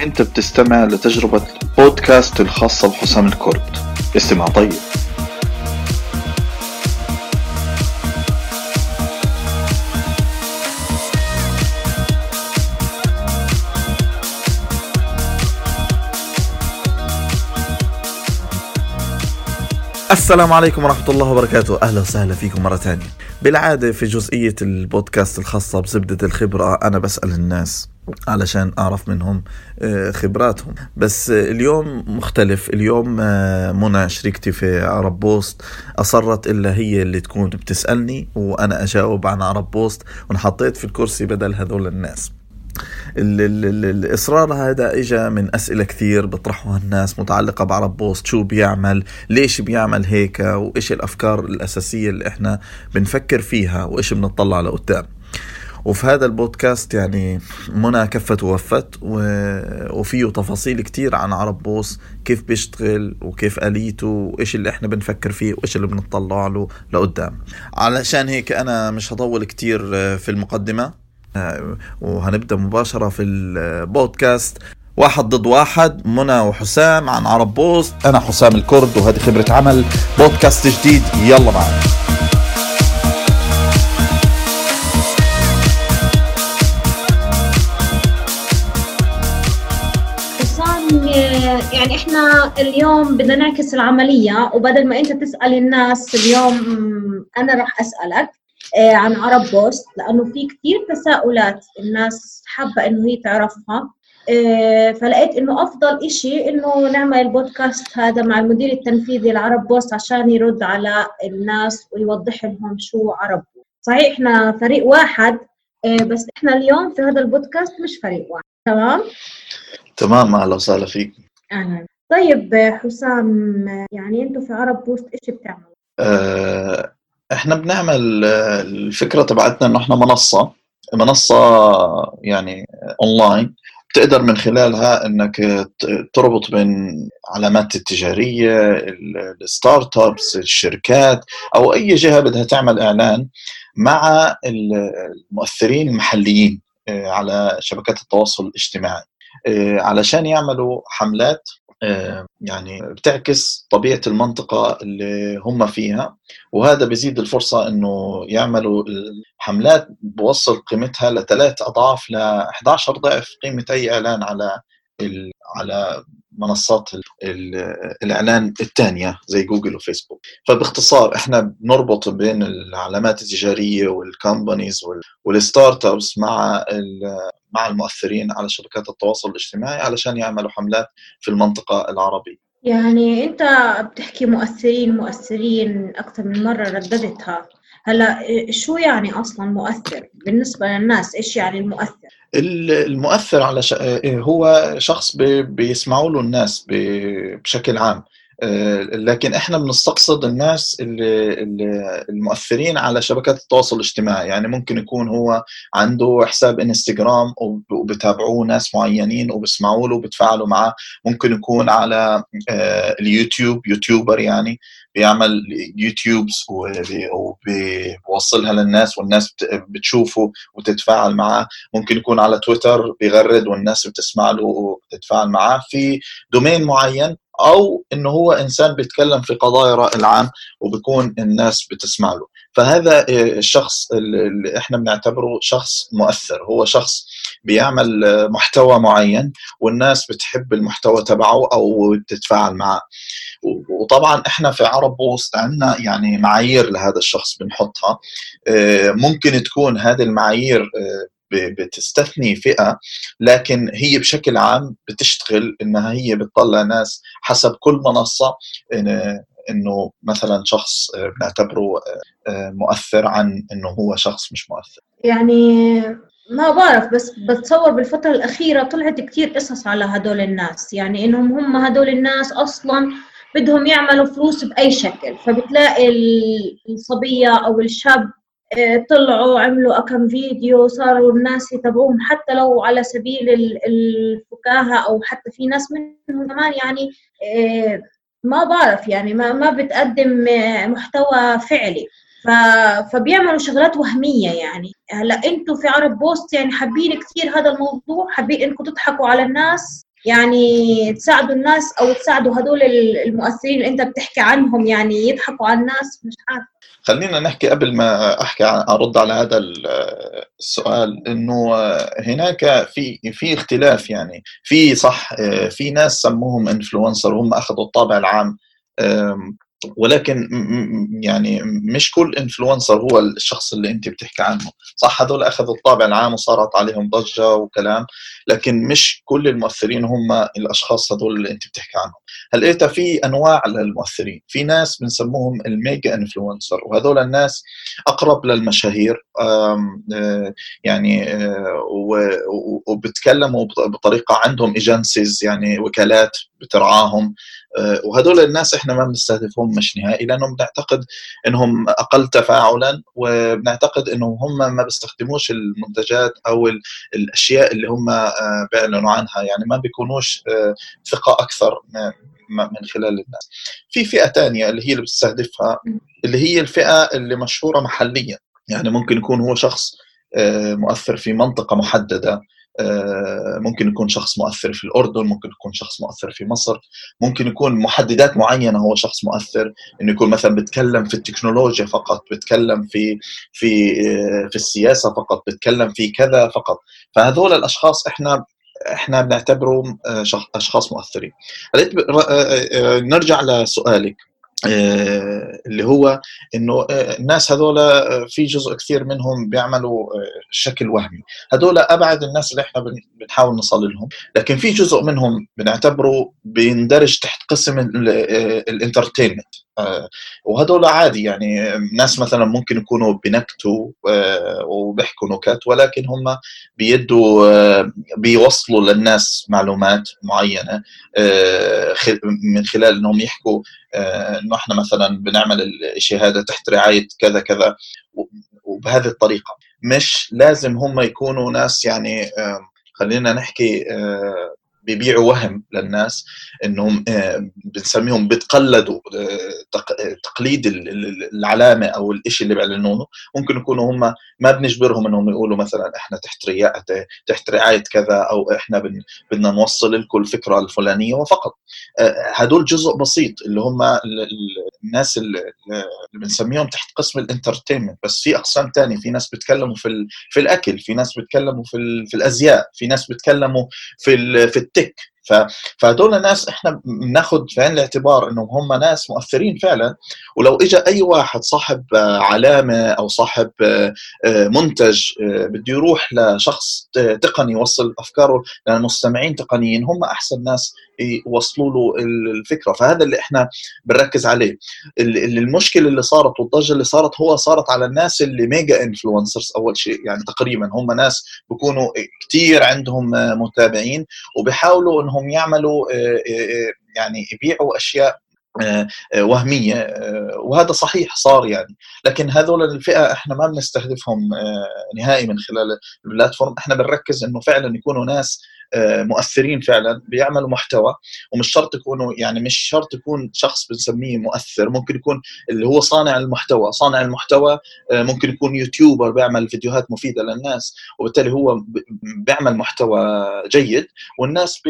أنت بتستمع لتجربة بودكاست الخاصة بحسام الكرد. استمع طيب. السلام عليكم ورحمة الله وبركاته. أهلا وسهلا فيكم مرة ثانية. بالعادة في جزئية البودكاست الخاصة بزبدة الخبرة أنا بسأل الناس علشان أعرف منهم آه، خبراتهم. بس اليوم مختلف. اليوم آه، منى شريكتي في عرب بوست. أصرت إنه هي اللي تكون بتسألني وأنا أجاوب عن عرب بوست وانحطيت في الكرسي بدل هذول الناس. ال ال ال الإصرار هذا اجى من أسئلة كثير بيطرحوها الناس متعلقة بعرب بوست شو بيعمل؟ ليش بيعمل هيك؟ وإيش الأفكار الأساسية اللي إحنا بنفكر فيها؟ وإيش بنطلع لقدام؟ وفي هذا البودكاست يعني منى كفت ووفت وفيه تفاصيل كتير عن عرب بوست كيف بيشتغل وكيف آليته وإيش اللي إحنا بنفكر فيه وإيش اللي بنطلع له لقدام. علشان هيك أنا مش هطول كتير في المقدمة. وهنبدأ مباشرة في البودكاست. واحد ضد واحد منى وحسام عن عرب بوست. أنا حسام الكرد وهذه خبرة عمل. بودكاست جديد يلا معنا. يعني إحنا اليوم بدنا نعكس العملية وبدل ما أنت تسأل الناس اليوم أنا راح أسألك. عن عرب بوست لأنه في كثير تساؤلات الناس حابة إنه هي تعرفها. آه، فلقيت إنه أفضل إشي إنه نعمل البودكاست هذا مع المدير التنفيذي لعرب بوست عشان يرد على الناس ويوضح لهم شو عرب صحيح إحنا فريق واحد آه، بس إحنا اليوم في هذا البودكاست مش فريق واحد. تمام؟ تمام أهلا وسهلا فيك. أهلا. طيب حسام يعني أنتم في عرب بوست إيش بتعملوا؟ إحنا بنعمل الفكرة تبعتنا إنه إحنا منصة منصة يعني اونلاين بتقدر من خلالها إنك تربط بين علامات التجارية ال startups الشركات أو أي جهة بدها تعمل إعلان مع المؤثرين المحليين آه، على شبكات التواصل الاجتماعي آه، علشان يعملوا حملات يعني بتعكس طبيعة المنطقة اللي هم فيها. وهذا بيزيد الفرصة إنه يعملوا الحملات بتوصل قيمتها لثلاث أضعاف ل 11 ضعف قيمة أي إعلان على على منصات الإعلان الثانية زي جوجل وفيسبوك. فباختصار إحنا بنربط بين العلامات التجارية وال companies والستارت ابس مع مع المؤثرين على شبكات التواصل الاجتماعي علشان يعملوا حملات في المنطقة العربية. يعني أنت بتحكي مؤثرين مؤثرين أكثر من مرة رددتها. هلا شو يعني أصلا مؤثر بالنسبة للناس؟ إيش يعني المؤثر؟ المؤثر على ش... هو شخص بيسمعوا له الناس بشكل عام. لكن إحنا بنستقصد الناس اللي المؤثرين على شبكات التواصل الاجتماعي. يعني ممكن يكون هو عنده حساب إنستغرام وبتابعوه ناس معينين وبسمعوا له وبتفاعلوا معه ممكن يكون على آه، اليوتيوب YouTuber يعني بيعمل YouTubes وبيوصلها للناس والناس بتشوفه وتتفاعل معه ممكن يكون على تويتر بيغرد والناس بتسمع له وبتتفاعل معه في domain معين أو إنه هو إنسان بيتكلم في قضايا رأي العام وبكون الناس بتسمع له. فهذا الشخص اللي إحنا بنعتبره شخص مؤثر. هو شخص بيعمل محتوى معين والناس بتحب المحتوى تبعه أو بتتفاعل معه. وطبعا إحنا في عرب بوست عندنا يعني معايير لهذا الشخص بنحطها. آه، ممكن تكون هذه المعايير آه، بتستثني فئة لكن هي بشكل عام بتشتغل إنها هي بتطلع ناس حسب كل منصة إنه مثلا شخص بنعتبره آه، مؤثر عن إنه هو شخص مش مؤثر. يعني ما بعرف بس بتصور بالفترة الأخيرة طلعت كثير قصص على هدول الناس يعني إنهم هم هدول الناس أصلا بدهم يعملوا فلوس بأي شكل فبتلاقي الصبية أو الشاب آه، طلعوا عملوا كم فيديو صاروا الناس يتابعوهم حتى لو على سبيل الفكاهة أو حتى في ناس منهم كمان يعني آه، ما بعرف يعني ما ما بتقدم محتوى فعلي. فبيعملوا شغلات وهمية يعني. هلأ أنتم في عرب بوست يعني حابين كثير هذا الموضوع حابين إنكم تضحكوا على الناس. يعني تساعدوا الناس أو تساعدوا هدول المؤثرين اللي أنت بتحكي عنهم يعني يضحكوا على الناس مش عارفه خلينا نحكي قبل ما أحكي أرد على هذا السؤال إنه هناك في في اختلاف يعني. في صح في ناس سموهم influencer وهم أخذوا الطابع العام. ولكن يعني مش كل influencer هو الشخص اللي انت بتحكي عنه. صح هذول أخذوا الطابع العام وصارت عليهم ضجة وكلام لكن مش كل المؤثرين هم الأشخاص هذول اللي انت بتحكي عنهم. هل انت في أنواع للمؤثرين في ناس بنسموهم ال mega influencer وهذول الناس أقرب للمشاهير يعني وبتكلموا بطريقة عندهم ايجنسيز يعني وكالات بترعاهم. وهدول الناس إحنا ما بنستهدفهم مش نهائي لأنهم بنعتقد إنهم أقل تفاعلا وبنعتقد انهم هم ما بيستخدموش المنتجات أو الأشياء اللي هم بيعلنوا عنها يعني ما بيكونوش ثقة أكثر من خلال الناس. في فئة ثانية اللي هي اللي بتستهدفها اللي هي الفئة اللي مشهورة محليا يعني ممكن يكون هو شخص مؤثر في منطقة محددة ممكن يكون شخص مؤثر في الأردن ممكن يكون شخص مؤثر في مصر ممكن يكون محددات معينة هو شخص مؤثر إنه يكون مثلا بيتكلم في التكنولوجيا فقط بيتكلم في في في السياسة فقط بيتكلم في كذا فقط. فهذول الأشخاص إحنا إحنا بنعتبرهم أشخاص مؤثرين. نرجع لسؤالك. اللي هو إنه الناس هذول في جزء كثير منهم بيعملوا شكل وهمي. هذول أبعد الناس اللي إحنا بنحاول نصل لهم. لكن في جزء منهم بنعتبره بيندرج تحت قسم الانترتينمنت وهذول عادي يعني ناس مثلا ممكن يكونوا بنكتوا وبيحكوا نكت ولكن هم بيدوا بيوصلوا للناس معلومات معينة من خلال إنهم يحكوا إنه إحنا مثلا بنعمل الشيء هذا تحت رعاية كذا كذا وبهذه الطريقة. مش لازم هم يكونوا ناس يعني خلينا نحكي بيبيعوا وهم للناس إنهم بنسميهم بتقلدوا تقليد العلامة أو الشيء اللي بيعلنونه. ممكن يكونوا هم ما بنجبرهم إنهم يقولوا مثلا إحنا تحت رعايه تحت رعاية كذا أو إحنا بدنا نوصل لكم الفكرة الفلانية وفقط. هدول جزء بسيط اللي هم الناس اللي بنسميهم تحت قسم الانترتينمنت بس في أقسام ثانية في ناس بيتكلموا في في الأكل في ناس بيتكلموا في في الأزياء في ناس بيتكلموا في في التك. فهدول الناس إحنا بناخذ في عين الاعتبار إنهم هم ناس مؤثرين فعلا. ولو اجى أي واحد صاحب علامة أو صاحب منتج بده يروح لشخص تقني يوصل أفكاره للمستمعين تقنيين هم أحسن ناس يوصلوا له الفكرة. فهذا اللي إحنا بنركز عليه. المشكلة اللي صارت والضجة اللي صارت هو صارت على الناس اللي mega influencers أول شيء. يعني تقريبا هم ناس بيكونوا كثير عندهم متابعين وبيحاولوا إنهم يعملوا يعني يبيعوا أشياء وهمية وهذا صحيح صار يعني. لكن هذول الفئة إحنا ما بنستهدفهم نهائي من خلال البلاتفورم. إحنا بنركز إنه فعلا يكونوا ناس مؤثرين فعلا بيعملوا محتوى ومش شرط يكونوا يعني مش شرط يكون شخص بنسميه مؤثر ممكن يكون اللي هو صانع المحتوى. صانع المحتوى ممكن يكون يوتيوبر بيعمل فيديوهات مفيدة للناس وبالتالي هو بيعمل محتوى جيد والناس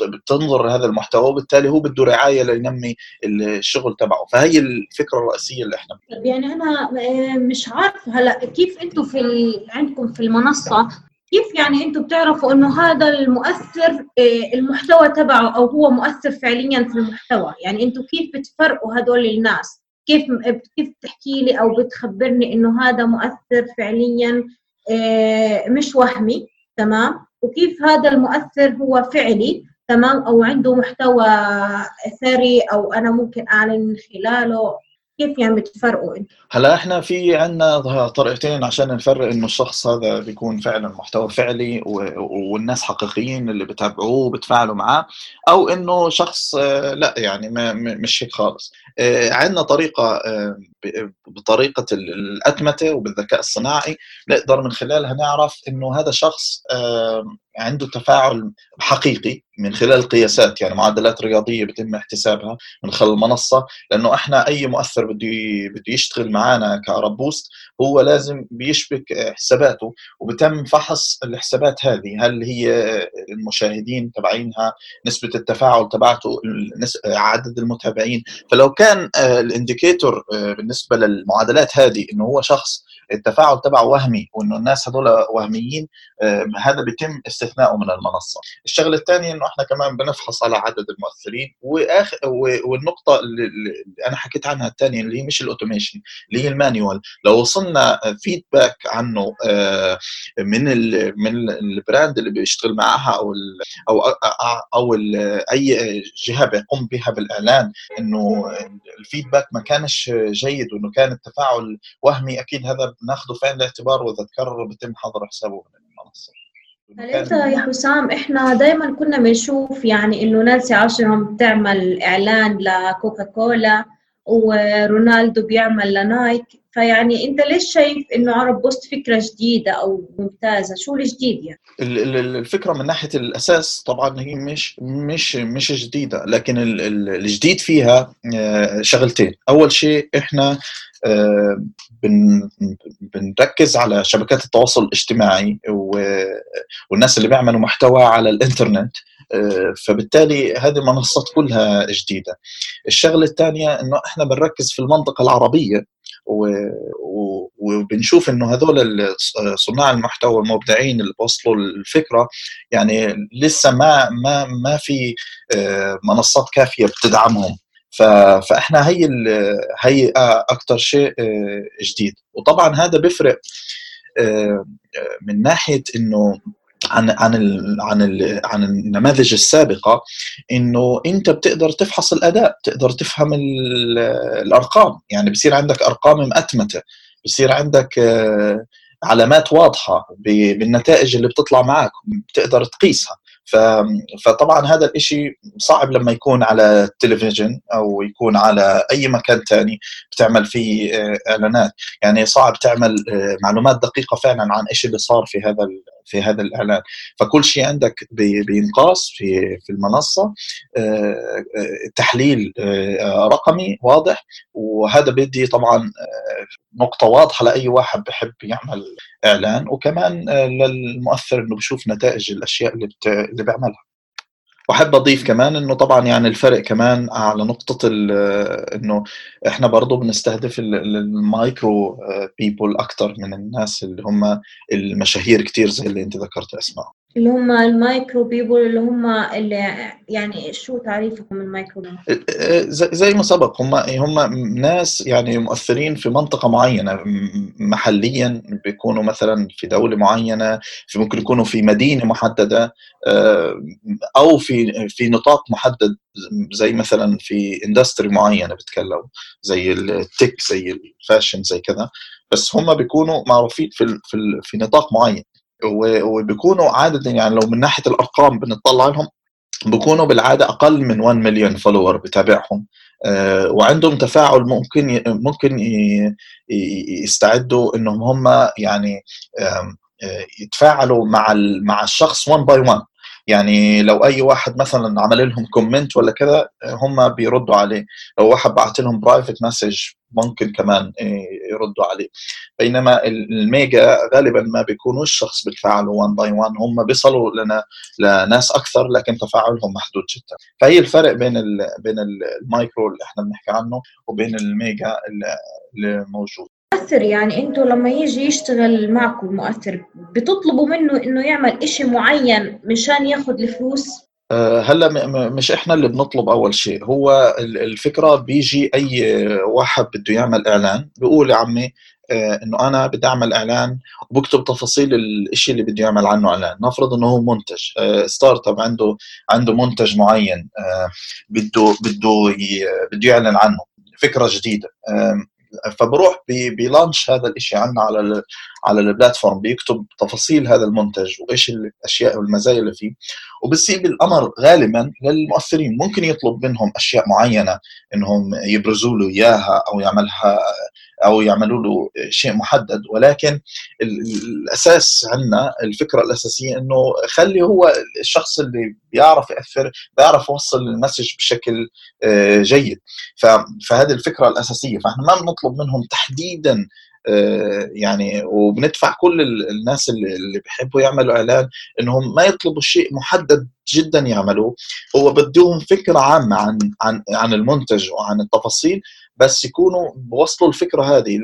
بتنظر هذا المحتوى وبالتالي هو بده رعاية لينمي الشغل تبعه. فهي الفكرة الرئيسية اللي إحنا يعني أنا مش عارفة هلأ كيف أنتم في عندكم في المنصة كيف يعني أنتم بتعرفوا انه هذا المؤثر المحتوى تبعه أو هو مؤثر فعليا في المحتوى؟ يعني أنتم كيف بتفرقوا هدول الناس؟ كيف كيف بتحكي لي أو بتخبرني انه هذا مؤثر فعليا مش وهمي؟ تمام؟ وكيف هذا المؤثر هو فعلي؟ تمام؟ أو عنده محتوى ثري أو أنا ممكن اعلن من خلاله؟ كيف يعني بتفرقوا؟ هلا إحنا في عندنا طريقتين عشان نفرق انه الشخص هذا بيكون فعلا محتوى فعلي والناس حقيقيين اللي بتابعوه وبتفاعلوا معاه أو إنه شخص لا يعني ما مش هيك خالص عندنا طريقة بطريقة الأتمتة وبالذكاء الصناعي. نقدر من خلالها نعرف إنه هذا شخص عنده تفاعل حقيقي من خلال قياسات يعني معدلات رياضية بيتم احتسابها من خلال المنصه لأنه إحنا أي مؤثر بده بده يشتغل معنا كأرب بوست هو لازم بيشبك حساباته وبتم فحص الحسابات هذه. هل هي المشاهدين تبعينها نسبة التفاعل تبعته عدد المتابعين. فلو كان ال indicator بالنسبة للمعادلات هذه إنه هو شخص التفاعل تبعه وهمي وإنه الناس هذول وهميين هذا بيتم استثنائه من المنصة. الشغلة الثانية إنه إحنا كمان بنفحص على عدد المؤثرين وآخر والنقطة اللي أنا حكيت عنها الثانية اللي هي مش ال automation اللي هي ال manual. لو وصلنا feedback عنه من ال من ال brand اللي بيشتغل معها أو ال أو أو ال أي جهة بيقوم بها بالإعلان إنه ال feedback ما كانش جيد وإنه كان التفاعل وهمي أكيد هذا بناخذه في عين الاعتبار وإذا تكرر بيتم حظر حسابه من المنصة. هل أنت يا حسام إحنا دائما كنا بنشوف يعني إنه نانسي عجرم بتعمل إعلان لكوكا كولا ورونالدو بيعمل لنايك. فيعني انت ليش شايف انه عرب بوست فكرة جديدة أو ممتازة؟ شو الجديد يعني؟ الفكرة من ناحية الأساس طبعا هي مش مش مش جديدة. لكن الجديد فيها شغلتين. أول شيء إحنا بن بنركز على شبكات التواصل الاجتماعي والناس اللي بيعملوا محتوى على الإنترنت. فبالتالي هذه المنصات كلها جديدة. الشغلة الثانية إنه إحنا بنركز في المنطقة العربية وبنشوف إنه هذول صناع المحتوى المبدعين اللي بوصلوا الفكرة يعني لسه ما ما ما في منصات كافية بتدعمهم فإحنا هي هي أكثر شيء جديد وطبعا هذا بيفرق من ناحية إنه عن عن ال عن ال عن النماذج السابقة إنه أنت بتقدر تفحص الأداء بتقدر تفهم الأرقام. يعني بصير عندك أرقام مأتمتة بصير عندك علامات واضحة بالنتائج اللي بتطلع معك بتقدر تقيسها. فطبعا هذا الإشي صعب لما يكون على التلفزيون أو يكون على أي مكان تاني بتعمل فيه إعلانات. يعني صعب تعمل معلومات دقيقة فعلا عن إيش اللي صار في هذا في هذا الإعلان. فكل شيء عندك بينقاس في في المنصة تحليل رقمي واضح. وهذا بدي طبعا نقطة واضحة لأي واحد بحب يعمل إعلان. وكمان للمؤثر إنه بشوف نتائج الأشياء اللي. اللي بيعملها وأحب أضيف كمان إنه طبعا يعني الفرق كمان على نقطة إنه إحنا برضه بنستهدف المايكرو people أكثر من الناس اللي هم المشاهير كتير زي اللي أنت ذكرت أسمائهم. اللي هم ال micro people اللي هم اللي يعني شو تعريفكم المايكرو زي ما سبق هم هم ناس يعني مؤثرين في منطقة معينة محليا بيكونوا مثلا في دولة معينة في ممكن يكونوا في مدينة محددة أو في في نطاق محدد زي مثلا في industry معينة بتكلم زي ال tech زي ال fashion زي كذا. بس هم بيكونوا معروفين في في في نطاق معين. وبيكونوا عادة يعني لو من ناحية الأرقام بنطلع لهم بيكونوا بالعادة أقل من 1 مليون follower بتابعهم. وعندهم تفاعل ممكن ممكن يستعدوا إنهم هم يعني يتفاعلوا مع مع الشخص 1 by 1 يعني لو أي واحد مثلا عمل لهم comment ولا كذا هم بيردوا عليه. لو واحد بعت لهم private message ممكن كمان يردوا عليه. بينما ال mega غالبا ما بيكونوش شخص بيتفاعلوا 1 by 1 هم بيصلوا لنا لناس أكثر لكن تفاعلهم محدود جدا. فهي الفرق بين بين المايكرو اللي إحنا بنحكي عنه وبين ال mega اللي موجود. مؤثر يعني أنتوا لما يجي يشتغل معكم المؤثر بتطلبوا منه إنه يعمل إشي معين مشان ياخذ الفلوس؟ هلا مش إحنا اللي بنطلب أول شيء هو الفكرة بيجي أي واحد بده يعمل إعلان بيقول يا عمي إنه أنا بدي أعمل إعلان وبكتب تفاصيل الشيء اللي بده يعمل عنه إعلان نفرض إنه هو منتج startup عنده عنده منتج معين بده بده بده يعلن عنه فكرة جديدة فبروح بي launch هذا الشيء عنا على على ال platform بيكتب تفاصيل هذا المنتج وإيش الأشياء والمزايا اللي فيه. وبسيب الامر غالبا للمؤثرين ممكن يطلب منهم أشياء معينة إنهم يبرزوا له إياها أو يعملها أو يعملوا له شيء محدد. ولكن الأساس عندنا الفكرة الأساسية إنه خلي هو الشخص اللي بيعرف يأثر بيعرف يوصل المسج بشكل آه، جيد. فهذه الفكرة الأساسية. فإحنا ما بنطلب منهم تحديدا آه، يعني وبندفع كل الناس اللي بيحبوا يعملوا إعلان إنهم ما يطلبوا شيء محدد جدا يعملوه. هو بدهم فكرة عامة عن عن عن المنتج وعن التفاصيل بس يكونوا بوصلوا الفكرة هذه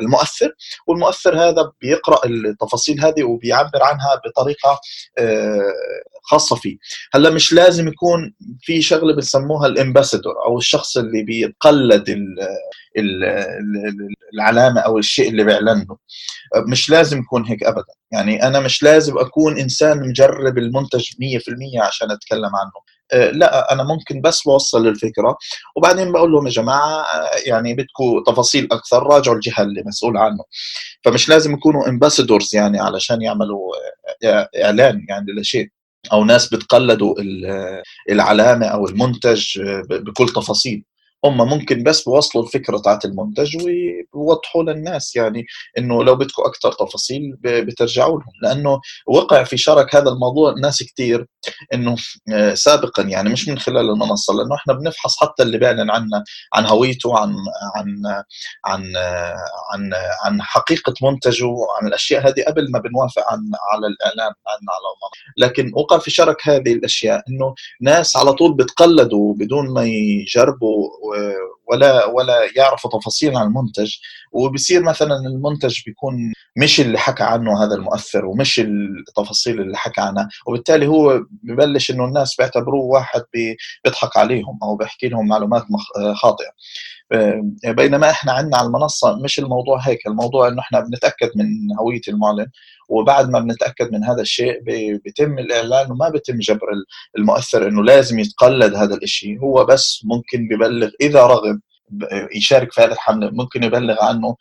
للمؤثر والمؤثر هذا بيقرأ التفاصيل هذه وبيعبر عنها بطريقة آه، خاصة فيه. هلأ مش لازم يكون في شغلة بنسموها الامباسادور أو الشخص اللي بيتقلد العلامة أو الشيء اللي بيعلنه. مش لازم يكون هيك ابدا. يعني أنا مش لازم أكون إنسان مجرب المنتج 100% عشان أتكلم عنه. آه، لا أنا ممكن بس بوصل الفكرة وبعدين بقول لهم يا جماعة آه، يعني بدكم تفاصيل أكثر راجعوا الجهة اللي مسؤول عنه. فمش لازم يكونوا امباسادورز يعني علشان يعملوا آه، إعلان يعني لشيء أو ناس بتقلدوا العلامة أو المنتج بكل تفاصيل. هم ممكن بس بوصلوا الفكرة تاعت المنتج ويوضحوا للناس يعني إنه لو بدكم أكثر تفاصيل بترجعوا لهم. لأنه وقع في شرك هذا الموضوع ناس كثير إنه آه، سابقا يعني مش من خلال المنصة لأنه إحنا بنفحص حتى اللي بيعلن عنا عن هويته عن عن عن عن عن حقيقة منتجه عن الأشياء هذه قبل ما بنوافق عن على الإعلان عن على المنصة. لكن وقع في شرك هذه الأشياء إنه ناس على طول بتقلدوا بدون ما يجربوا ولا ولا يعرفوا تفاصيل عن المنتج. وبصير مثلا المنتج بيكون مش اللي حكى عنه هذا المؤثر ومش التفاصيل اللي حكى عنها. وبالتالي هو ببلش إنه الناس بيعتبروه واحد بيضحك عليهم أو بيحكي لهم معلومات خاطئة. بينما إحنا عندنا على المنصة مش الموضوع هيك. الموضوع إنه إحنا بنتأكد من هوية المعلن وبعد ما بنتأكد من هذا الشيء بيتم الإعلان وما بيتم جبر المؤثر إنه لازم يتقلد هذا الشيء هو بس ممكن ببلغ إذا رغب يشارك في هذه الحملة ممكن يبلغ عنه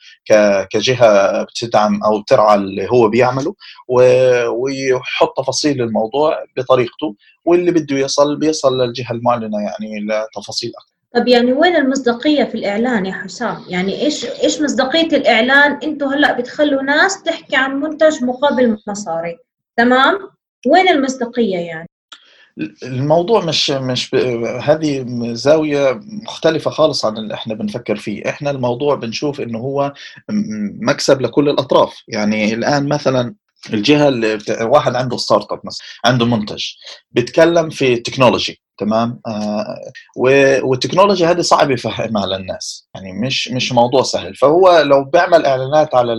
كجهة بتدعم أو ترعى اللي هو بيعمله ويحط تفاصيل الموضوع بطريقته واللي بده يصل بيصل للجهة المعلنة يعني لتفاصيل أكثر طب يعني وين المصداقية في الإعلان يا حسام؟ يعني إيش إيش مصداقية الإعلان؟ أنتوا هلأ بتخلوا ناس تحكي عن منتج مقابل مصاري، تمام؟ وين المصداقية يعني؟ الموضوع مش مش ب... هذه زاوية مختلفة خالص عن اللي إحنا بنفكر فيه، إحنا الموضوع بنشوف إنه هو مكسب لكل الأطراف، يعني الآن مثلا الجهة اللي. واحد عنده startup مثلا عنده منتج بيتكلم في technology تمام؟ آه والتكنولوجيا هذه صعب يفهمها للناس. يعني مش مش موضوع سهل. فهو لو بيعمل إعلانات على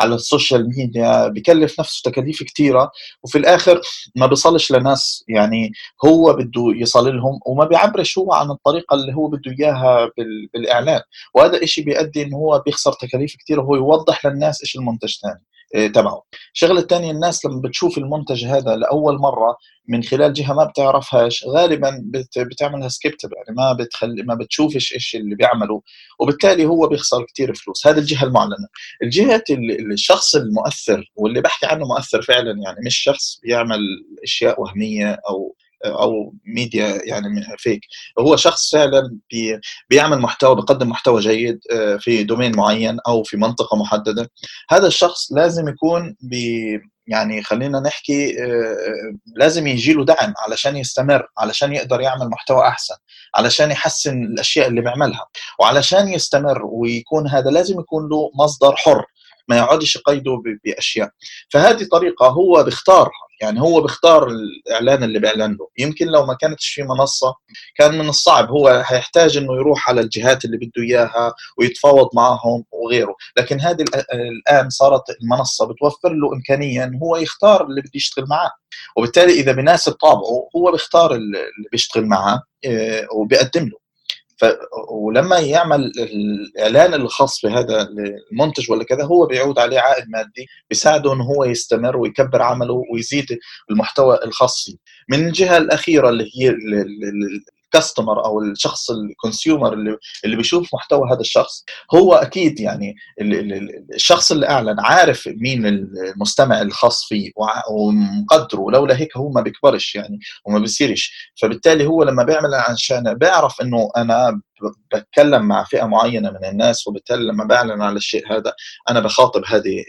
على ال social media بكلف نفسه تكاليف كثيره وفي الآخر ما بيصلش لناس. يعني هو بده يصل لهم وما بيعبرش هو عن الطريقة اللي هو بده إياها بالإعلان. وهذا الشيء بيؤدي انه هو بيخسر تكاليف كثيره وهو يوضح للناس إيش المنتج تاني تبعه. الشغلة الثانية الناس لما بتشوف المنتج هذا لأول مرة من خلال جهة ما بتعرفهاش غالبا بت بتعملها skip يعني ما بتخلي ما بتشوفش إيش اللي بيعمله وبالتالي هو بيخسر كثير فلوس. هذه الجهة المعلنة. الجهة الشخص المؤثر واللي بحكي عنه مؤثر فعلا يعني مش شخص بيعمل أشياء وهمية أو أو ميديا يعني fake هو شخص فعلا بي بيعمل محتوى بيقدم محتوى جيد آه، في domain معين أو في منطقة محددة. هذا الشخص لازم يكون بي يعني خلينا نحكي آه، لازم يجي له دعم علشان يستمر علشان يقدر يعمل محتوى أحسن علشان يحسن الأشياء اللي بيعملها. وعلشان يستمر ويكون هذا لازم يكون له مصدر حر ما يقعدش يقيده بأشياء. فهذه طريقة هو بيختارها. يعني هو بيختار الإعلان اللي بيعلن له يمكن لو ما كانتش في منصة كان من الصعب. هو هيحتاج إنه يروح على الجهات اللي بده إياها ويتفاوض معهم وغيره. لكن هذه الآن صارت المنصة بتوفر له امكانيه انه هو يختار اللي بده يشتغل معاه. وبالتالي إذا بناسب طابعه هو بيختار اللي بيشتغل معاه آه، وبيقدم له. ف... ولما يعمل الإعلان الخاص بهذا المنتج ولا كذا هو بيعود عليه عائد مادي بيساعده انه هو يستمر ويكبر عمله ويزيد المحتوى الخاص من الجهة الأخيرة اللي هي الكاستمر أو الشخص الكونسيومر اللي اللي بيشوف محتوى هذا الشخص هو أكيد يعني الشخص اللي أعلن عارف مين المستمع الخاص فيه ومقدره لولا هيك هو ما بيكبرش يعني وما بيصيرش. فبالتالي هو لما بيعمل عشان بيعرف إنه أنا بتكلم مع فئة معينة من الناس وبالتالي لما بعلن على الشيء هذا أنا بخاطب هذه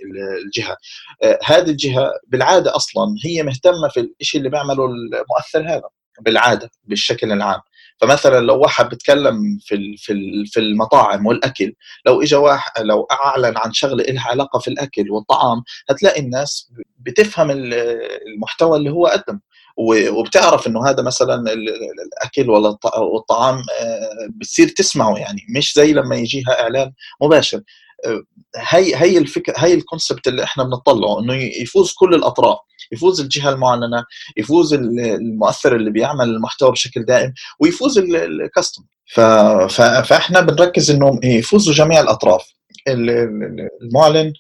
الجهة. آه، هذه الجهة بالعادة أصلا هي مهتمة في الشيء اللي بيعمله المؤثر هذا بالعادة بالشكل العام. فمثلا لو واحد بيتكلم في في في المطاعم والأكل لو اجى واحد لو أعلن عن شغلة لها علاقة في الأكل والطعام هتلاقي الناس بتفهم المحتوى اللي هو قدم. وبتعرف إنه هذا مثلا الأكل ولا الطعام آه، بتصير تسمعه يعني مش زي لما يجيها إعلان مباشر. آه، هي هي الفكرة هي الكونسبت اللي إحنا بنطلعه إنه يفوز كل الأطراف. يفوز الجهة المعلنة يفوز المؤثر اللي بيعمل المحتوى بشكل دائم ويفوز الكاستمر فإحنا بنركز انه يفوزوا جميع الأطراف. المعلن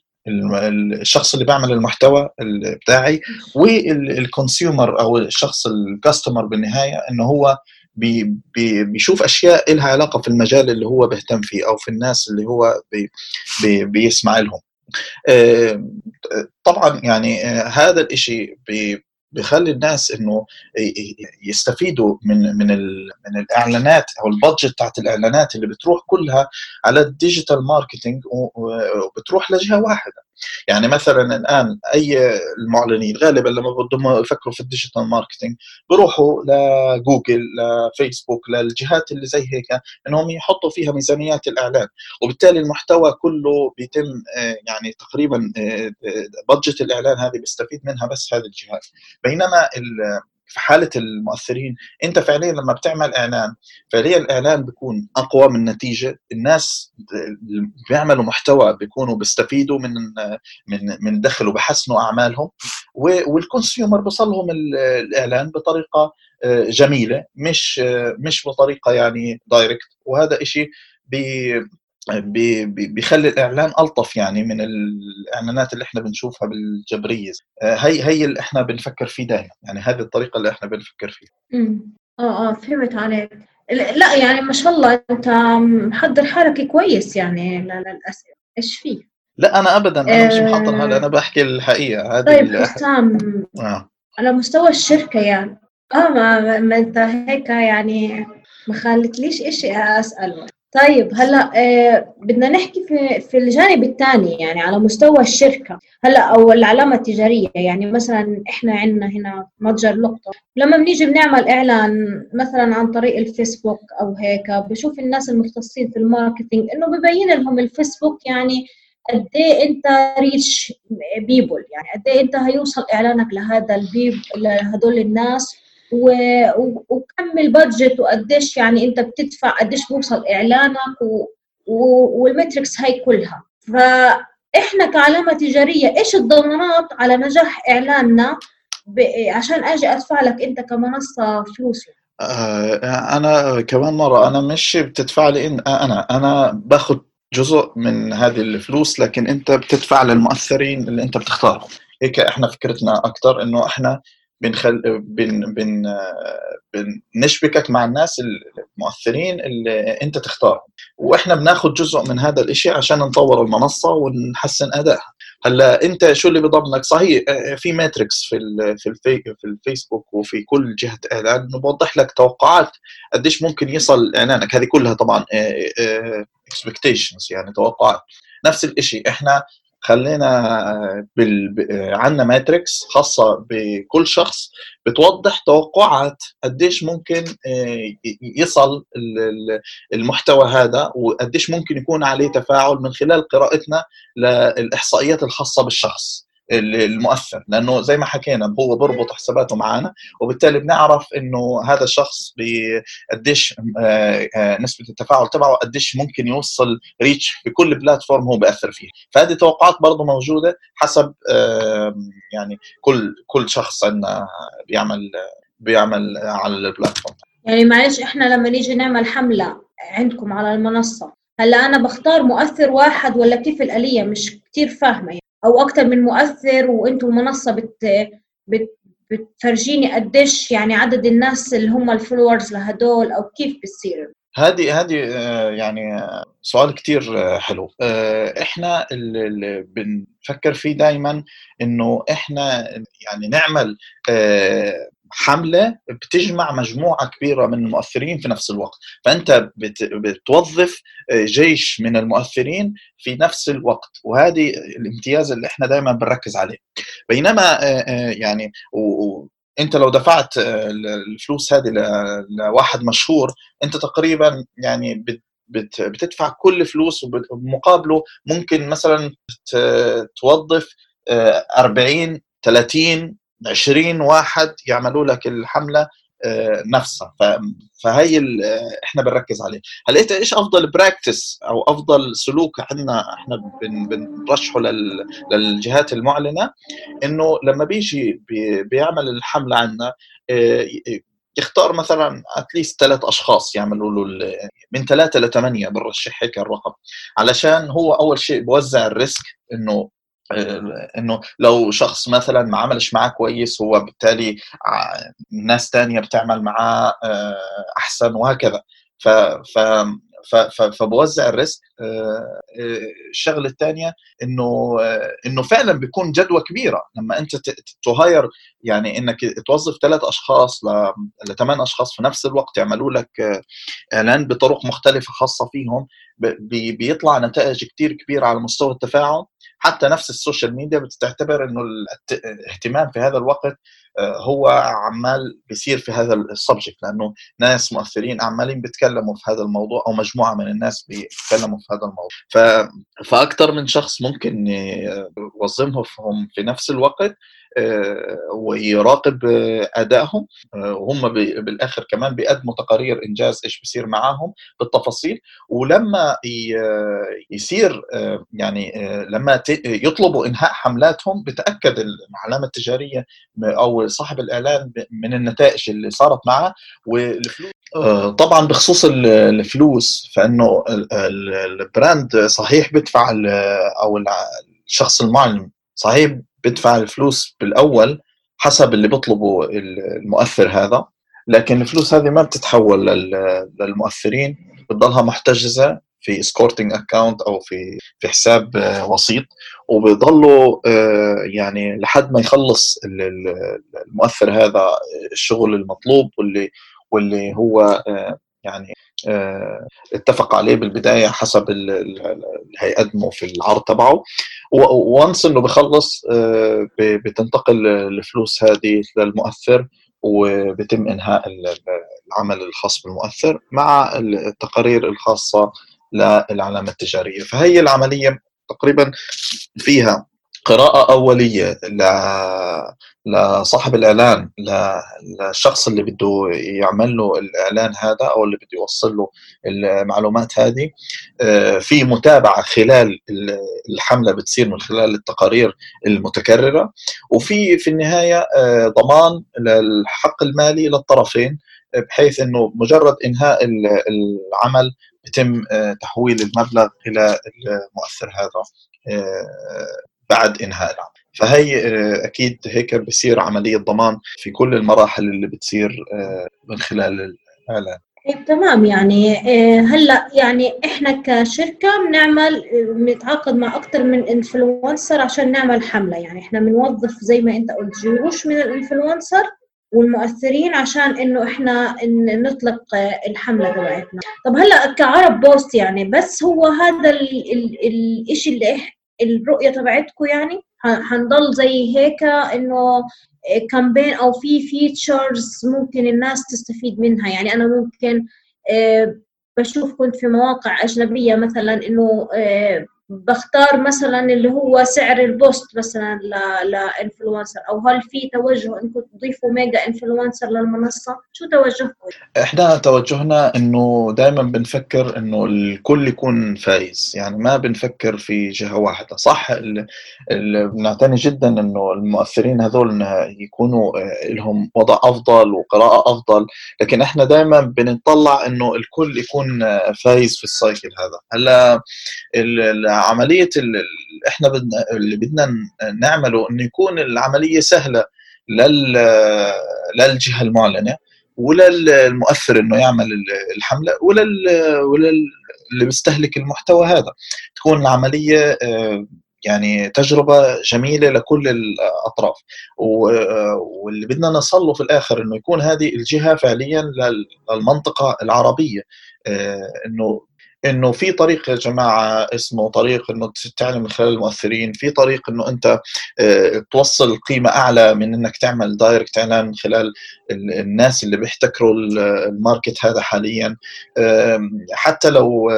الشخص اللي بيعمل المحتوى الابداعي وال consumer أو الشخص ال customer بالنهاية إنه هو بي بي بيشوف أشياء لها علاقة في المجال اللي هو بيهتم فيه أو في الناس اللي هو بي بي بيسمع لهم. طبعا يعني آه، هذا الشيء بيخلي الناس إنه يستفيدوا من من من الإعلانات أو ال budget بتاعت الإعلانات اللي بتروح كلها على ال digital marketing وبتروح لجهة واحدة. يعني مثلا الآن أي المعلنين غالبا لما بدهم يفكروا في ال digital marketing بيروحوا لجوجل لفيسبوك للجهات اللي زي هيك إنهم يحطوا فيها ميزانيات الإعلان. وبالتالي المحتوى كله بيتم آه، يعني تقريبا budget آه، الإعلان هذه بيستفيد منها بس هذه الجهات. بينما في حالة المؤثرين أنت فعليا لما بتعمل إعلان فعليا الإعلان بيكون أقوى من نتيجه الناس بيعملوا محتوى بيكونوا بيستفيدوا من من من دخل وبحسنوا أعمالهم وال consumer بيوصل لهم الإعلان بطريقة آه، جميلة مش آه، مش بطريقة يعني direct وهذا شيء بيخلي الإعلان ألطف يعني من الإعلانات اللي إحنا بنشوفها بالجبريه آه، هي هي اللي إحنا بنفكر فيه دائما يعني هذه الطريقة اللي إحنا بنفكر فيها. امم آه آه فهمت عليك. لا يعني ما شاء الله أنت محضر حالك كويس يعني للاسئله إيش فيه؟ لا أنا ابدا أنا مش محضر هذا أنا بحكي الحقيقة. هذه طيب حسام. آه. على مستوى الشركة يعني. آه ما, ما أنت هيك يعني ما خلتليش إشي أسأله. طيب هلأ آه بدنا نحكي في في الجانب الثاني يعني على مستوى الشركة. هلأ أو العلامة التجارية يعني مثلا إحنا عندنا هنا متجر لقطة. لما بنيجي بنعمل إعلان مثلا عن طريق الفيسبوك أو هيك بشوف الناس المختصين في الماركتينج إنه ببين لهم الفيسبوك يعني قد إيه أنت reach people يعني قد إيه أنت هيوصل إعلانك لهذا ال people لهدول الناس. وكم ال budget وقديش يعني انت بتدفع قديش بوصل إعلانك و... و... وال metrics هاي كلها. فإحنا كعلامة تجارية إيش الضمانات على نجاح إعلاننا ب... عشان أجي أدفع لك أنت كمنصة فلوس؟ آه أنا كمان مرة أنا مش بتدفع لي إن أنا أنا باخذ جزء من هذه الفلوس لكن أنت بتدفع للمؤثرين اللي أنت بتختارهم. هيك إحنا فكرتنا أكثر إنه إحنا بنخل بن بن بنشبكك مع الناس المؤثرين اللي انت تختارهم. وإحنا بناخذ جزء من هذا الشيء عشان نطور المنصة ونحسن أدائها. هلا انت شو اللي بضمنك؟ صحيح في ماتريكس في في في الفيسبوك وفي كل جهة إعلان. بوضح لك توقعات قديش ممكن يصل إعلانك. هذه كلها طبعا expectations يعني توقعات. نفس الشيء إحنا خلينا بال... عندنا metrics خاصة بكل شخص بتوضح توقعات قديش ممكن آه، يصل المحتوى هذا وقديش ممكن يكون عليه تفاعل من خلال قراءتنا للإحصائيات الخاصة بالشخص. المؤثر لأنه زي ما حكينا هو بربط حساباته معنا وبالتالي بنعرف إنه هذا الشخص قديش آه، آه، نسبة التفاعل تبعه قديش ممكن يوصل ريتش في كل بلاتفورم هو بيأثر فيه. فهذه توقعات برضه موجودة حسب يعني كل كل شخص عندنا بيعمل بيعمل على البلاتفورم يعني معلش إحنا لما نيجي نعمل حملة عندكم على المنصة هلأ أنا بختار مؤثر واحد ولا كيف الآلية؟ مش كثير فاهمة يعني. أو أكثر من مؤثر وأنتم المنصه بت, بت بتفرجيني قديش يعني عدد الناس اللي هم الفولورز لهدول أو كيف بتصير؟ هذه هذه آه، يعني سؤال كتير آه، حلو. آه، إحنا اللي بنفكر فيه دائما إنه إحنا يعني نعمل حملة بتجمع مجموعة كبيرة من المؤثرين في نفس الوقت. فأنت بتوظف جيش من المؤثرين في نفس الوقت وهذه الامتياز اللي إحنا دائما بنركز عليه. بينما يعني أنت لو دفعت الفلوس هذه لواحد مشهور أنت تقريبا يعني بتدفع كل فلوس ومقابله ممكن مثلا توظف 40 30 20 واحد يعملوا لك الحملة آه، نفسها. فهي إحنا بنركز عليه هل أنت إيش أفضل براكتس أو أفضل سلوك عندنا إحنا بنرشحه للجهات المعلنة؟ إنه لما بيجي بيعمل الحملة عندنا آه، يختار مثلا اتليست ثلاث أشخاص يعملوا له من ثلاثة لثمانيه بنرشح هيك الرقم. علشان هو أول شيء بوزع الريسك إنه إنه لو شخص مثلا ما عملش معاه كويس هو بالتالي ناس تانية بتعمل معاه آه، أحسن وهكذا. ف ف فبوزع ال risk آه، آه، الشغلة الثانية إنه إنه فعلا بيكون جدوى كبيرة. لما أنت ت hire يعني إنك توظف ثلاث أشخاص لثمان أشخاص في نفس الوقت يعملوا لك إعلان بطرق مختلفة خاصة فيهم بيطلع نتائج كثير كبيرة على مستوى التفاعل. حتى نفس ال social media بتعتبر إنه الاهتمام في هذا الوقت آه، هو عمال بيصير في هذا ال subject لأنه ناس مؤثرين عمالين بيتكلموا في هذا الموضوع أو مجموعة من الناس بيتكلموا في هذا الموضوع. ف... فاكثر من شخص ممكن يوظفهم في نفس الوقت ويراقب أدائهم. آه، وهم بالآخر كمان بيقدموا تقارير إنجاز إيش بيصير معاهم بالتفاصيل. ولما يصير آه، يعني لما يطلبوا إنهاء حملاتهم بتأكد العلامه التجارية أو صاحب الإعلان من النتائج اللي صارت معه والفلوس طبعا بخصوص الفلوس فإنه ال brand صحيح بدفع أو الشخص المعلن صحيح بدفع الفلوس بالأول حسب اللي بيطلبه المؤثر هذا لكن الفلوس هذه ما بتتحول للمؤثرين بتضلها محتجزة في escrow account أو في في حساب وسيط وبيضلوا آه، يعني لحد ما يخلص المؤثر هذا الشغل المطلوب واللي واللي هو آه، يعني آه، اتفق عليه بالبداية حسب اللي هيقدمه في العرض تبعه. وانس إنه بخلص آه، بتنتقل الفلوس هذه للمؤثر وبتم إنهاء العمل الخاص بالمؤثر مع التقارير الخاصة للعلامة التجارية. فهي العملية تقريبا فيها قراءة أولية لصاحب الإعلان للشخص اللي بده يعمل له الإعلان هذا أو اللي بده يوصل له المعلومات هذه. آه، في متابعة خلال الحملة بتصير من خلال التقارير المتكررة. وفي في النهاية آه، ضمان للحق المالي للطرفين بحيث إنه مجرد إنهاء العمل يتم آه، تحويل المبلغ إلى المؤثر هذا. بعد إنهاء العمل فهي آه، أكيد هيك بصير عملية ضمان في كل المراحل اللي بتصير آه، من خلال الاعلان طيب تمام يعني آه، هلأ يعني إحنا كشركة بنعمل بنتعاقد مع أكثر من influencer عشان نعمل حملة. يعني إحنا بنوظف زي ما أنت قلت جيوش من ال influencer والمؤثرين عشان إنه إحنا نطلق الحملة تبعتنا. طب هلأ كعرب بوست يعني بس هو هذا الشيء اللي الرؤية تبعتكم يعني؟ حنضل زي هيك إنه campaign أو في features ممكن الناس تستفيد منها. يعني أنا ممكن آه، بشوف كنت في مواقع أجنبية مثلا إنه آه، بختار مثلا اللي هو سعر ال post مثلا ل influencer أو هل في توجه إنكم تضيفوا mega influencer للمنصة؟ شو توجهكم؟ إحنا توجهنا إنه دائما بنفكر إنه الكل يكون فايز يعني ما بنفكر في جهة واحدة. صح اللي بنعتني جدا إنه المؤثرين هذول يكونوا لهم وضع أفضل وقراءة أفضل لكن إحنا دائما بنطلع إنه الكل يكون فايز في ال cycle هذا. هلأ عملية اللي إحنا بدنا اللي بدنا نعمله إنه يكون العملية سهلة لل للجهة المعلنة ولا المؤثر إنه يعمل الحملة ولا ولا اللي بيستهلك المحتوى هذا. تكون العملية يعني تجربة جميلة لكل الأطراف. واللي بدنا نصل له في الآخر إنه يكون هذه الجهة فعليا للمنطقة العربية. إنه إنه في طريق يا جماعة اسمه طريق إنه تتعلم من خلال المؤثرين، في طريق إنه أنت آه، توصل قيمة أعلى من إنك تعمل direct إعلان من خلال الناس اللي بيحتكروا ال market هذا حاليا. حتى لو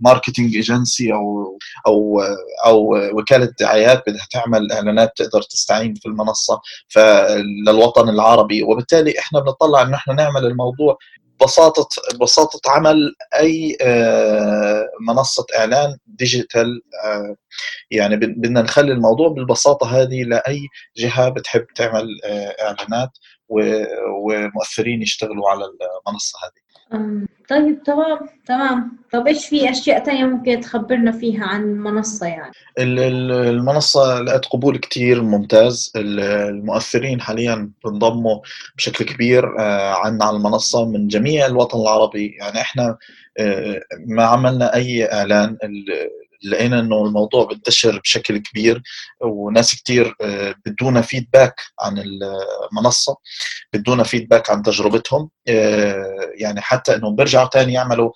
marketing agency أو أو أو وكالة دعايات بدها تعمل إعلانات تقدر تستعين في المنصة في الوطن العربي. وبالتالي إحنا بنطلع إنه إحنا نعمل الموضوع بساطه بساطه عمل أي آه، منصة إعلان ديجيتال آه، يعني بدنا نخلي الموضوع بالبساطة هذه لأي جهة بتحب تعمل آه، إعلانات ومؤثرين يشتغلوا على المنصة هذه. طيب تمام تمام. طب إيش في أشياء ثانية ممكن تخبرنا فيها عن المنصه يعني؟ المنصة لقت قبول كثير ممتاز. المؤثرين حاليا بنضموا بشكل كبير آه، عنا على المنصة من جميع الوطن العربي. يعني إحنا آه، ما عملنا أي إعلان. لقينا إنه الموضوع بنتشر بشكل كبير وناس كتير آه، بدونا فيدباك عن المنصة بدونا فيدباك عن تجربتهم آه، يعني حتى إنهم بيرجعوا تاني يعملوا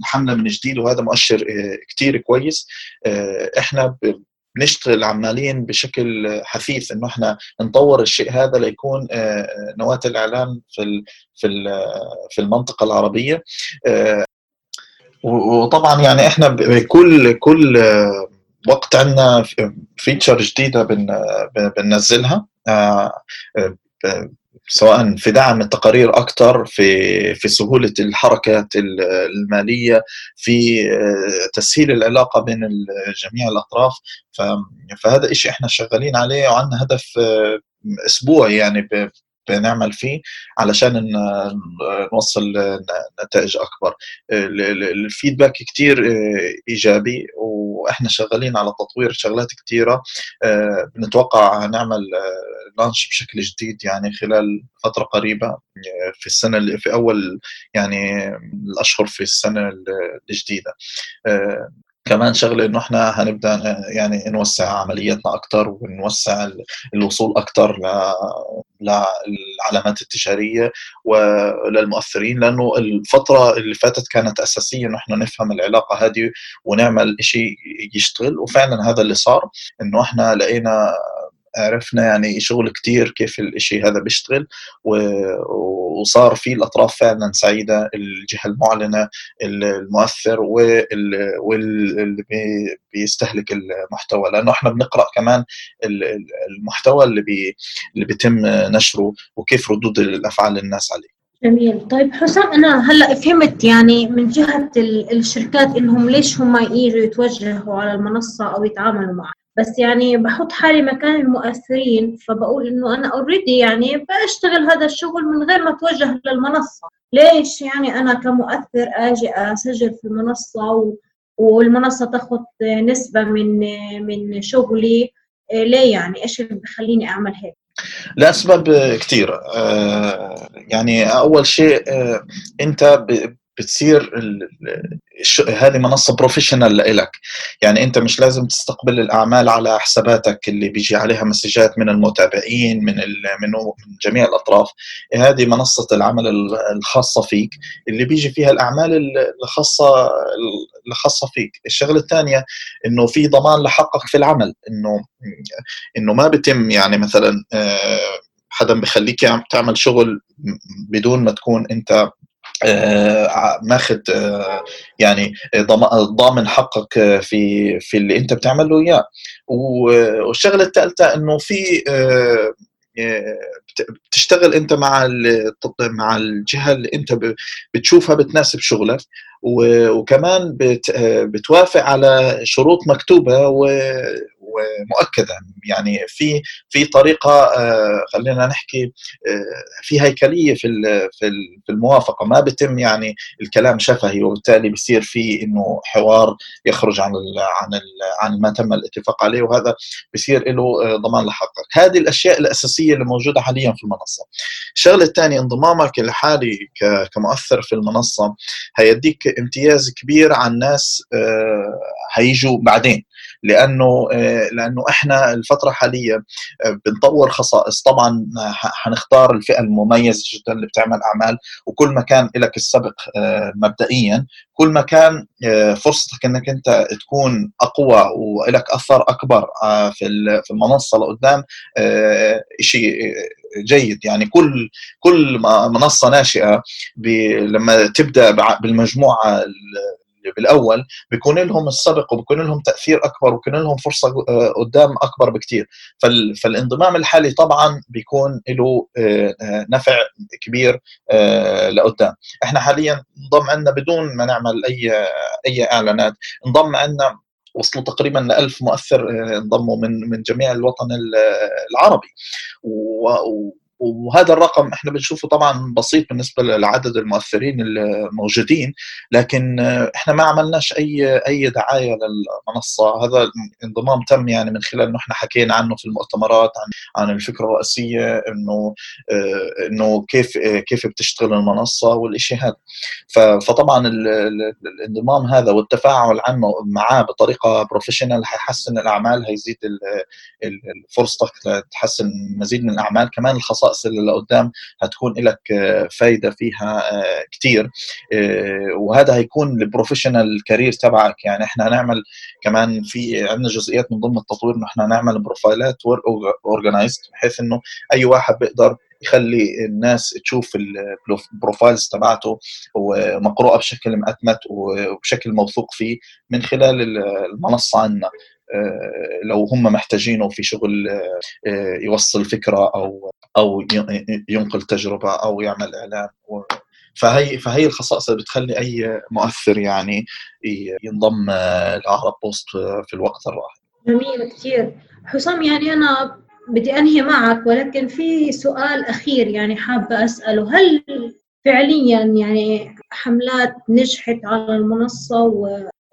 الحملة من جديد وهذا مؤشر آه، كتير كويس. إحنا بنشتغل عمالين بشكل حثيث إنه إحنا نطور الشيء هذا ليكون نواة الإعلام في في في المنطقة العربية. وطبعا يعني إحنا بكل كل وقت عندنا فيتشر جديدة بننزلها. آه، سواء في دعم التقارير أكثر في في سهولة الحركات المالية في آه، تسهيل العلاقة بين جميع الأطراف. فهذا شيء إحنا شغالين عليه وعندنا هدف آه، أسبوعي يعني بنعمل فيه علشان نوصل نتائج أكبر. الفيدباك كتير آه، إيجابي وإحنا شغالين على تطوير شغلات كثيره آه، بنتوقع نعمل لانش آه، بشكل جديد يعني خلال فترة قريبة في السنة في أول يعني الأشهر في السنة الجديدة. كمان شغلة إنه إحنا هنبدأ يعني نوسع عملياتنا أكثر ونوسع الوصول أكثر للعلامات التجارية وللمؤثرين لأنه الفترة اللي فاتت كانت أساسية إنه إحنا نفهم العلاقة هذه ونعمل شيء يشتغل. وفعلا هذا اللي صار إنه إحنا لقينا عرفنا يعني شغل كتير كيف الإشي هذا بيشتغل وصار في الأطراف فعلا سعيدة الجهة المعلنة المؤثر واللي بيستهلك المحتوى. لأنه إحنا بنقرأ كمان المحتوى اللي بي اللي بيتم نشره وكيف ردود الأفعال الناس عليه. جميل. طيب حسام أنا هلأ فهمت يعني من جهة الشركات إنهم ليش هم يجوا يتوجهوا على المنصة أو يتعاملوا معها؟ بس يعني بحط حالي مكان المؤثرين فبقول إنه أنا already يعني بشتغل هذا الشغل من غير ما أتوجه للمنصة. ليش يعني أنا كمؤثر آجي أسجل في المنصة والمنصة تاخذ نسبة من من شغلي؟ ليه يعني؟ إيش اللي بخليني أعمل هيك؟ لاسباب كثيره آه، يعني أول شيء آه، أنت بتصير هذه منصة بروفيشنال لإلك. يعني أنت مش لازم تستقبل الأعمال على حساباتك اللي بيجي عليها مسجات من المتابعين من من جميع الأطراف. هذه منصة العمل الخاصة فيك اللي بيجي فيها الأعمال الخاصة الخاصة فيك. الشغلة الثانية إنه في ضمان لحقك في العمل. انه إنه ما بتم يعني مثلا آه، حدا بخليك تعمل شغل بدون ما تكون أنت ماخذ آه، يعني ضامن حقك في في اللي انت بتعمله اياه. والشغلة الثالثه انه في بتشتغل انت مع مع الجهة اللي انت بتشوفها بتناسب شغلك. وكمان بتوافق على شروط مكتوبة ومؤكدة. يعني في في طريقة آه، خلينا نحكي آه، في هيكلية في في الموافقة. ما بتم يعني الكلام شفهي وبالتالي بصير في إنه حوار يخرج عن ال عن ال عن ما تم الاتفاق عليه وهذا بصير له آه، ضمان لحقك. هذه الأشياء الأساسية اللي موجودة حاليا في المنصة. الشغلة الثانية انضمامك الحالي كمؤثر في المنصة هيديك امتياز كبير عن ناس هيجوا بعدين. لأنه لأنه إحنا الفترة الحاليه آه، بنطور خصائص. طبعا حنختار الفئة المميزة جدا اللي بتعمل أعمال. وكل ما كان لك السبق آه، مبدئيا كل ما كان آه، فرصتك إنك أنت تكون أقوى ولك أثر أكبر في المنصة لقدام شيء جيد. يعني كل كل منصة ناشئة لما تبدأ بالمجموعة بالأول بيكون لهم السبق وبيكون لهم تأثير أكبر وبيكون لهم فرصة آه، قدام أكبر بكثير فالانضمام الحالي طبعا بيكون له آه، آه، نفع كبير لقدام. إحنا حاليا انضم عندنا بدون ما نعمل أي أي إعلانات انضم عندنا وصلوا تقريبا 1000 مؤثر انضموا من من جميع الوطن العربي. وهذا الرقم إحنا بنشوفه طبعا بسيط بالنسبة لعدد المؤثرين الموجودين لكن إحنا ما عملناش أي أي دعاية للمنصة. هذا الانضمام تم يعني من خلال إنه إحنا حكينا عنه في المؤتمرات عن عن الفكرة الرئيسية إنه إنه كيف كيف بتشتغل المنصة والشيء هذا. فطبعا الانضمام هذا والتفاعل عنه معاه بطريقة professional حيحسن الأعمال هيزيد فرصتك تحسن مزيد من الأعمال. كمان الخصائص الخصائص اللي لقدام هتكون لك آه، فايدة فيها آه، كتير. آه، وهذا هيكون ال professional career تبعك. يعني إحنا هنعمل كمان في عندنا جزئيات من ضمن التطوير إنه إحنا هنعمل profileات organized بحيث إنه أي واحد بيقدر يخلي الناس تشوف ال profiles تبعته ومقروءة بشكل مأتمت وبشكل موثوق فيه من خلال المنصة عندنا لو هم محتاجينه في شغل يوصل فكرة أو أو ينقل تجربة أو يعمل إعلان فهي فهي الخصائص اللي بتخلي أي مؤثر يعني ينضم لعرب بوست في الوقت الراهن. جميل كثير حسام يعني أنا بدي أنهي معك ولكن في سؤال أخير يعني حابة أسأله هل فعليا يعني حملات نجحت على المنصة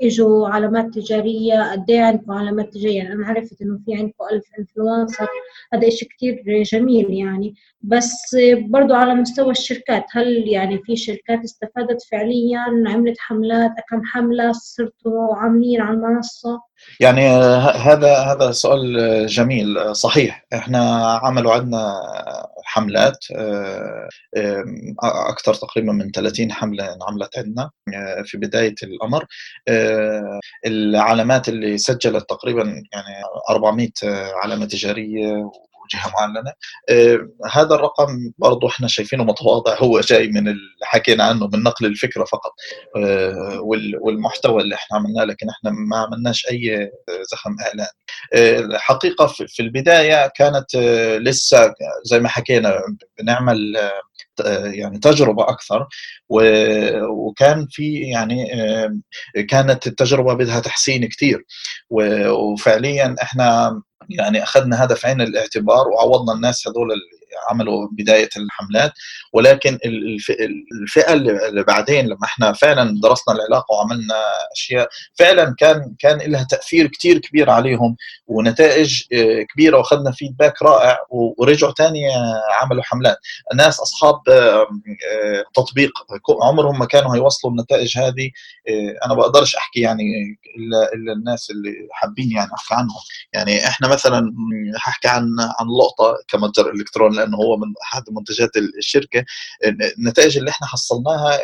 اجوا علامات تجارية قد إيه عندكم علامات تجارية؟ يعني أنا عرفت إنه في عندكم ألف influencer هذا شيء كثير جميل يعني. بس برضو على مستوى الشركات هل يعني في شركات استفادت فعليا؟ عملت حملات؟ كم حملة؟ صرتوا عاملين على المنصة؟ يعني هذا هذا سؤال جميل. صحيح إحنا عملوا عندنا حملات أكثر تقريبا من 30 حملة انعملت عندنا في بداية الأمر. العلامات اللي سجلت تقريبا يعني 400 علامة تجارية جهه معلنة. آه هذا الرقم برضه إحنا شايفينه متواضع. هو جاي من اللي حكينا عنه من نقل الفكرة فقط آه والمحتوى اللي إحنا عملناه لكن إحنا ما عملناش أي زخم اعلان آه الحقيقة في البداية كانت لسه زي ما حكينا بنعمل يعني تجربة أكثر وكان في يعني آه، كانت التجربة بدها تحسين كثير وفعليا إحنا يعني أخذنا هذا في عين الاعتبار وعوضنا الناس هذول عملوا بداية الحملات ولكن الفئة اللي بعدين لما إحنا فعلا درسنا العلاقة وعملنا أشياء فعلا كان كان لها تأثير كثير كبير عليهم ونتائج آه، كبيرة واخذنا فيدباك رائع ورجعوا ثاني عملوا حملات. الناس أصحاب آه، تطبيق عمرهم ما كانوا هيوصلوا النتائج هذه آه، أنا بقدرش أحكي يعني الا إلا الناس اللي حابين يعني أحكي عنهم. يعني إحنا مثلا ححكي عن عن لقطة كمتجر إلكتروني. لأنه هو من أحد منتجات الشركة. النتائج اللي إحنا حصلناها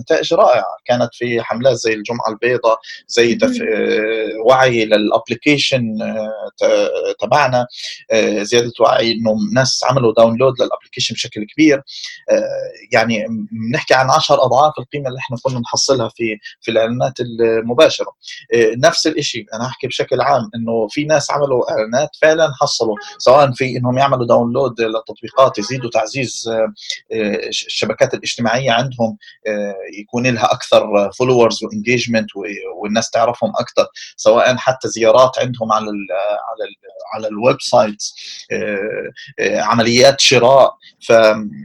نتائج رائعة. كانت في حملات زي الجمعة البيضاء زي تف... وعي لل application تبعنا. زيادة وعي إنه ناس عملوا download لل application بشكل كبير. يعني بنحكي عن 10 أضعاف القيمة اللي إحنا كنا نحصلها في في الإعلانات المباشرة. نفس الشيء أنا أحكي بشكل عام إنه في ناس عملوا إعلانات فعلا حصلوا سواء في إنهم يعملوا download download للتطبيقات يزيدوا تعزيز الشبكات الاجتماعية عندهم يكون لها أكثر followers و engagement والناس تعرفهم أكثر سواء حتى زيارات عندهم على ال على ال على ال website عمليات شراء.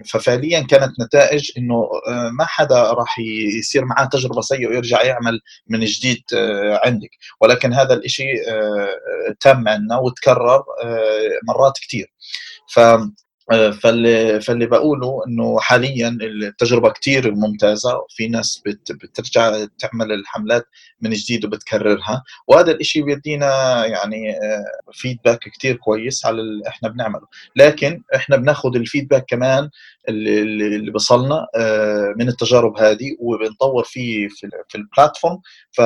ففعليا كانت نتائج إنه ما حدا راح يصير معاه تجربة سيئة ويرجع يعمل من جديد عندك. ولكن هذا الشيء تم عندنا وتكرر مرات كثير ف فاللي فاللي بقوله إنه حاليا التجربة كثير ممتازة وفي ناس بت بترجع تعمل الحملات من جديد وبتكررها وهذا الشيء بيدينا يعني فيدباك كثير كويس على اللي إحنا بنعمله. لكن إحنا بناخذ ال feedback كمان اللي, اللي بصلنا من التجارب هذه وبنطور فيه في, في ال platform ف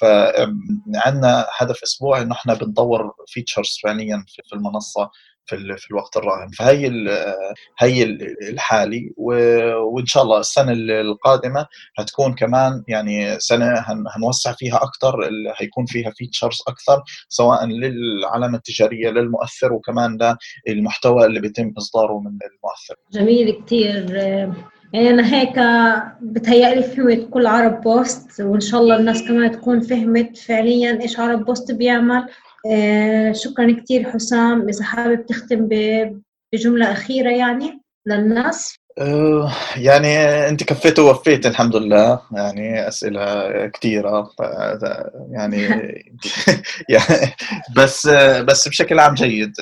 فعندنا هدف أسبوعي إنه إحنا بنطور features فعليا في المنصة في في الوقت الراهن. فهي هي الحالي وإن شاء الله السنة القادمة هتكون كمان يعني سنة هنوسع فيها أكثر هيكون فيها features أكثر سواء للعلامة التجارية للمؤثر وكمان للمحتوى اللي بيتم إصداره من المؤثر. جميل كثير يعني أنا هيك بتهيألي فهمت كل عرب بوست وإن شاء الله الناس كمان تكون فهمت فعليا إيش عرب بوست بيعمل. شكرا كثير حسام إذا حابب تختم بجملة أخيرة يعني للناس يعني انت كفيت ووفيت الحمد لله. يعني أسئلة كثيره يعني بس بس بشكل عام جيد.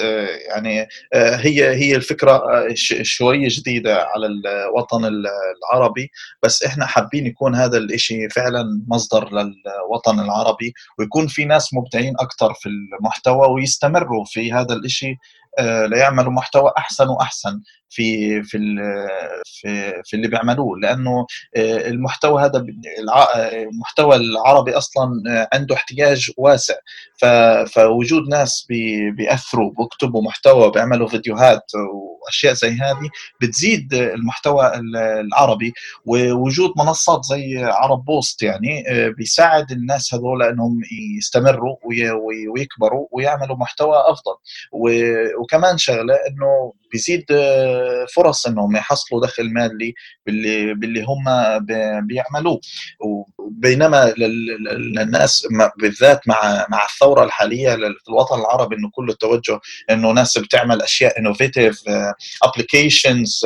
يعني هي هي الفكرة شوي جديدة على الوطن العربي بس إحنا حابين يكون هذا الإشي فعلا مصدر للوطن العربي ويكون في ناس مبدعين أكثر في المحتوى ويستمروا في هذا الإشي ليعملوا محتوى أحسن وأحسن. في في في في اللي بيعملوه لأنه المحتوى هذا المحتوى العربي أصلا عنده احتياج واسع. فوجود ناس بيأثروا بيكتبوا محتوى بيعملوا فيديوهات وأشياء زي هذه بتزيد المحتوى العربي. ووجود منصات زي عرب بوست يعني بيساعد الناس هذول إنهم يستمروا ويكبروا ويعملوا محتوى أفضل. وكمان شغلة إنه بيزيد فرص إنهم يحصلوا دخل مالي باللي باللي هم بيعملوه. بينما للناس بالذات مع مع الثورة الحالية في الوطن العربي إنه كل التوجه إنه ناس بتعمل أشياء innovative applications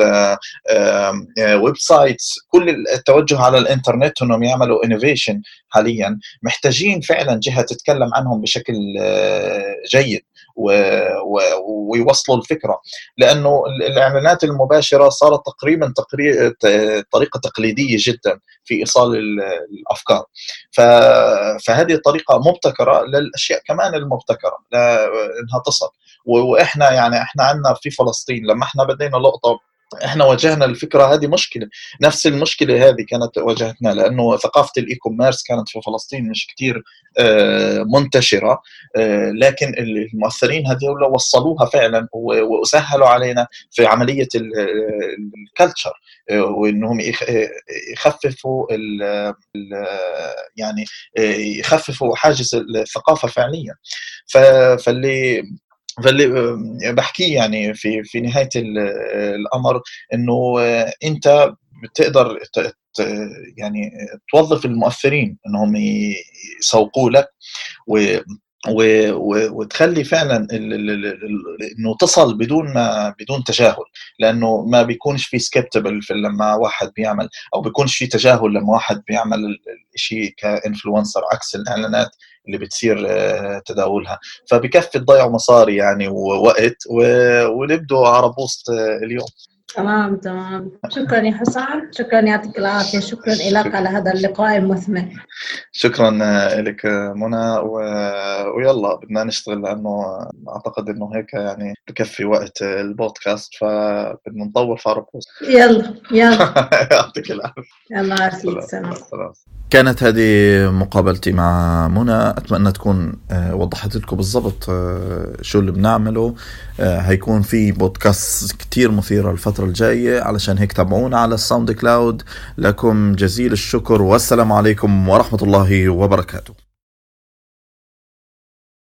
websites كل التوجه على الإنترنت إنهم يعملوا innovation حاليا. محتاجين فعلا جهة تتكلم عنهم بشكل جيد. ويوصلوا الفكرة. لأنه الإعلانات المباشرة صارت تقريبا طريقة تقليدية جدا في إيصال الأفكار. فهذه الطريقة مبتكرة للأشياء كمان المبتكرة لانها تصل. وإحنا يعني إحنا عندنا في فلسطين لما إحنا بدينا لقطة إحنا واجهنا الفكرة هذه مشكلة. نفس المشكلة هذه كانت واجهتنا لأنه ثقافة ال e-commerce كانت في فلسطين مش كثير منتشرة لكن المؤثرين هذول وصلوها فعلا وسهلوا علينا في عملية الكلتشر وإنهم يخففوا ال يعني يخففوا حاجز الثقافة فعليا. فاللي فاللي بحكيه يعني في في نهاية الأمر إنه أنت بتقدر يعني توظف المؤثرين إنهم يسوقوا لك و وتخلي فعلا إنه تصل بدون ما بدون تجاهل لأنه ما بيكونش في skippable في لما واحد بيعمل أو بيكونش في تجاهل لما واحد بيعمل الشيء ك influencer عكس الإعلانات اللي بتصير تداولها. فبكفي تضيعوا مصاري يعني ووقت ونبدوا على post اليوم. تمام تمام. شكرا يا حسام شكرا يعطيك العافية. شكرا لك على هذا اللقاء المثمر. شكرا لك منى و... ويلا بدنا نشتغل لأنه أعتقد إنه هيك يعني بكفي وقت البودكاست فبدنا نطور في يلا يلا. يعطيك العافية. يلا عافيك سلام كانت هذه مقابلتي مع منى. أتمنى تكون وضحت لكم بالضبط شو اللي بنعمله. هيكون في بودكاست كتير مثيره الفترة الجاية. علشان هيك تابعونا على الساوند كلاود لكم جزيل الشكر. والسلام عليكم ورحمة الله وبركاته.